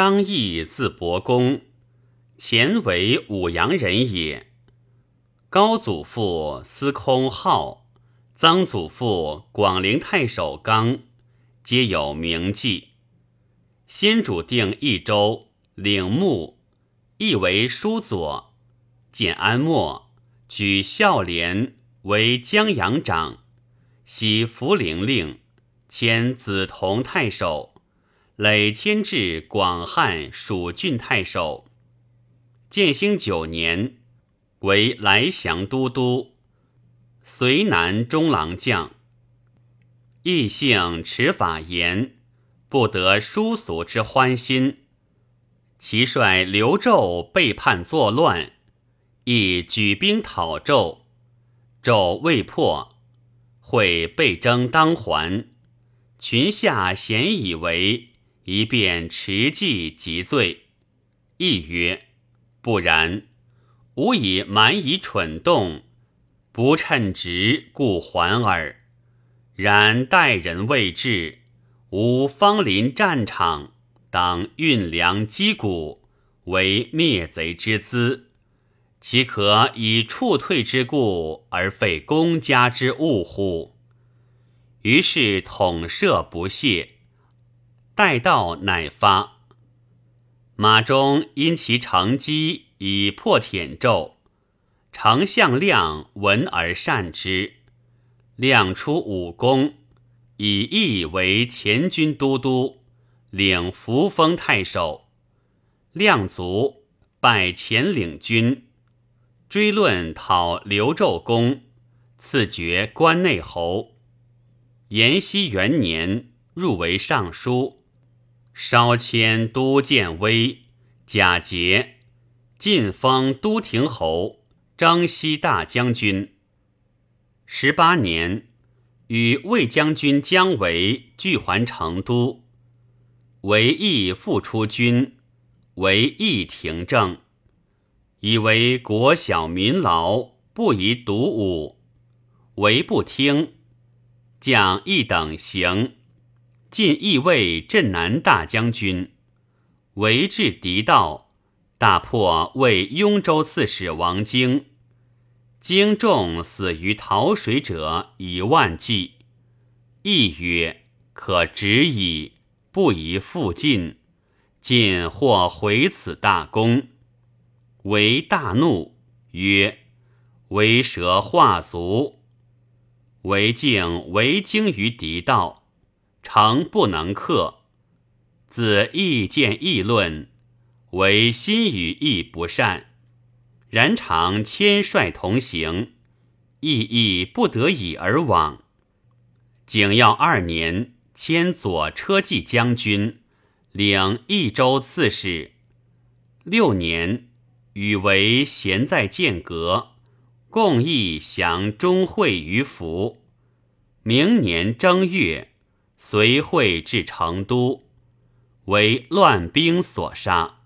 张毅字伯公，前为武阳人也。高祖父司空浩，曾祖父广陵太守刚，皆有名记。先主定益州，领牧，亦为书佐。建安末，举孝廉为江阳长，徙涪陵令，迁梓潼太守。累迁至广汉蜀郡太守。建兴九年，为来降都督，随南中郎将。异性持法言，不得殊俗之欢心。其率刘胄背叛作乱，亦举兵讨纣。纣未破，会被征当还，群下咸以为。一便持计即罪，亦曰：“不然，吾以蛮夷蠢动，不称职，故还耳。然待人未至，吾方临战场，当运粮击鼓，为灭贼之资，岂可以处退之故而废公家之物乎？”于是统摄不懈。待到乃发。马中因其成机以破舔纣，丞相亮闻而善之。亮出武功，以义为前军都督，领扶风太守。亮卒，拜前领军，追论讨刘纣功，赐爵关内侯。延熙元年，入为尚书。稍迁都建威、贾节，晋封都亭侯、征西大将军。十八年，与魏将军姜维俱还成都，为义复出军，为义廷政，以为国小民劳，不宜独武，为不听，将一等行。晋义卫镇南大将军，围至敌道，大破魏雍州刺史王经，经众死于逃水者以万计。义曰：“可止矣，不宜复进。”晋或毁此大功，为大怒，曰：“为蛇化足，为敬为经于敌道。”诚不能克，自意见议论，为心与意不善，然常谦率同行，意亦不得已而往。景耀二年，迁左车骑将军，领益州刺史。六年，与为贤在剑阁，共议降钟会于府。明年正月。随会至成都，为乱兵所杀。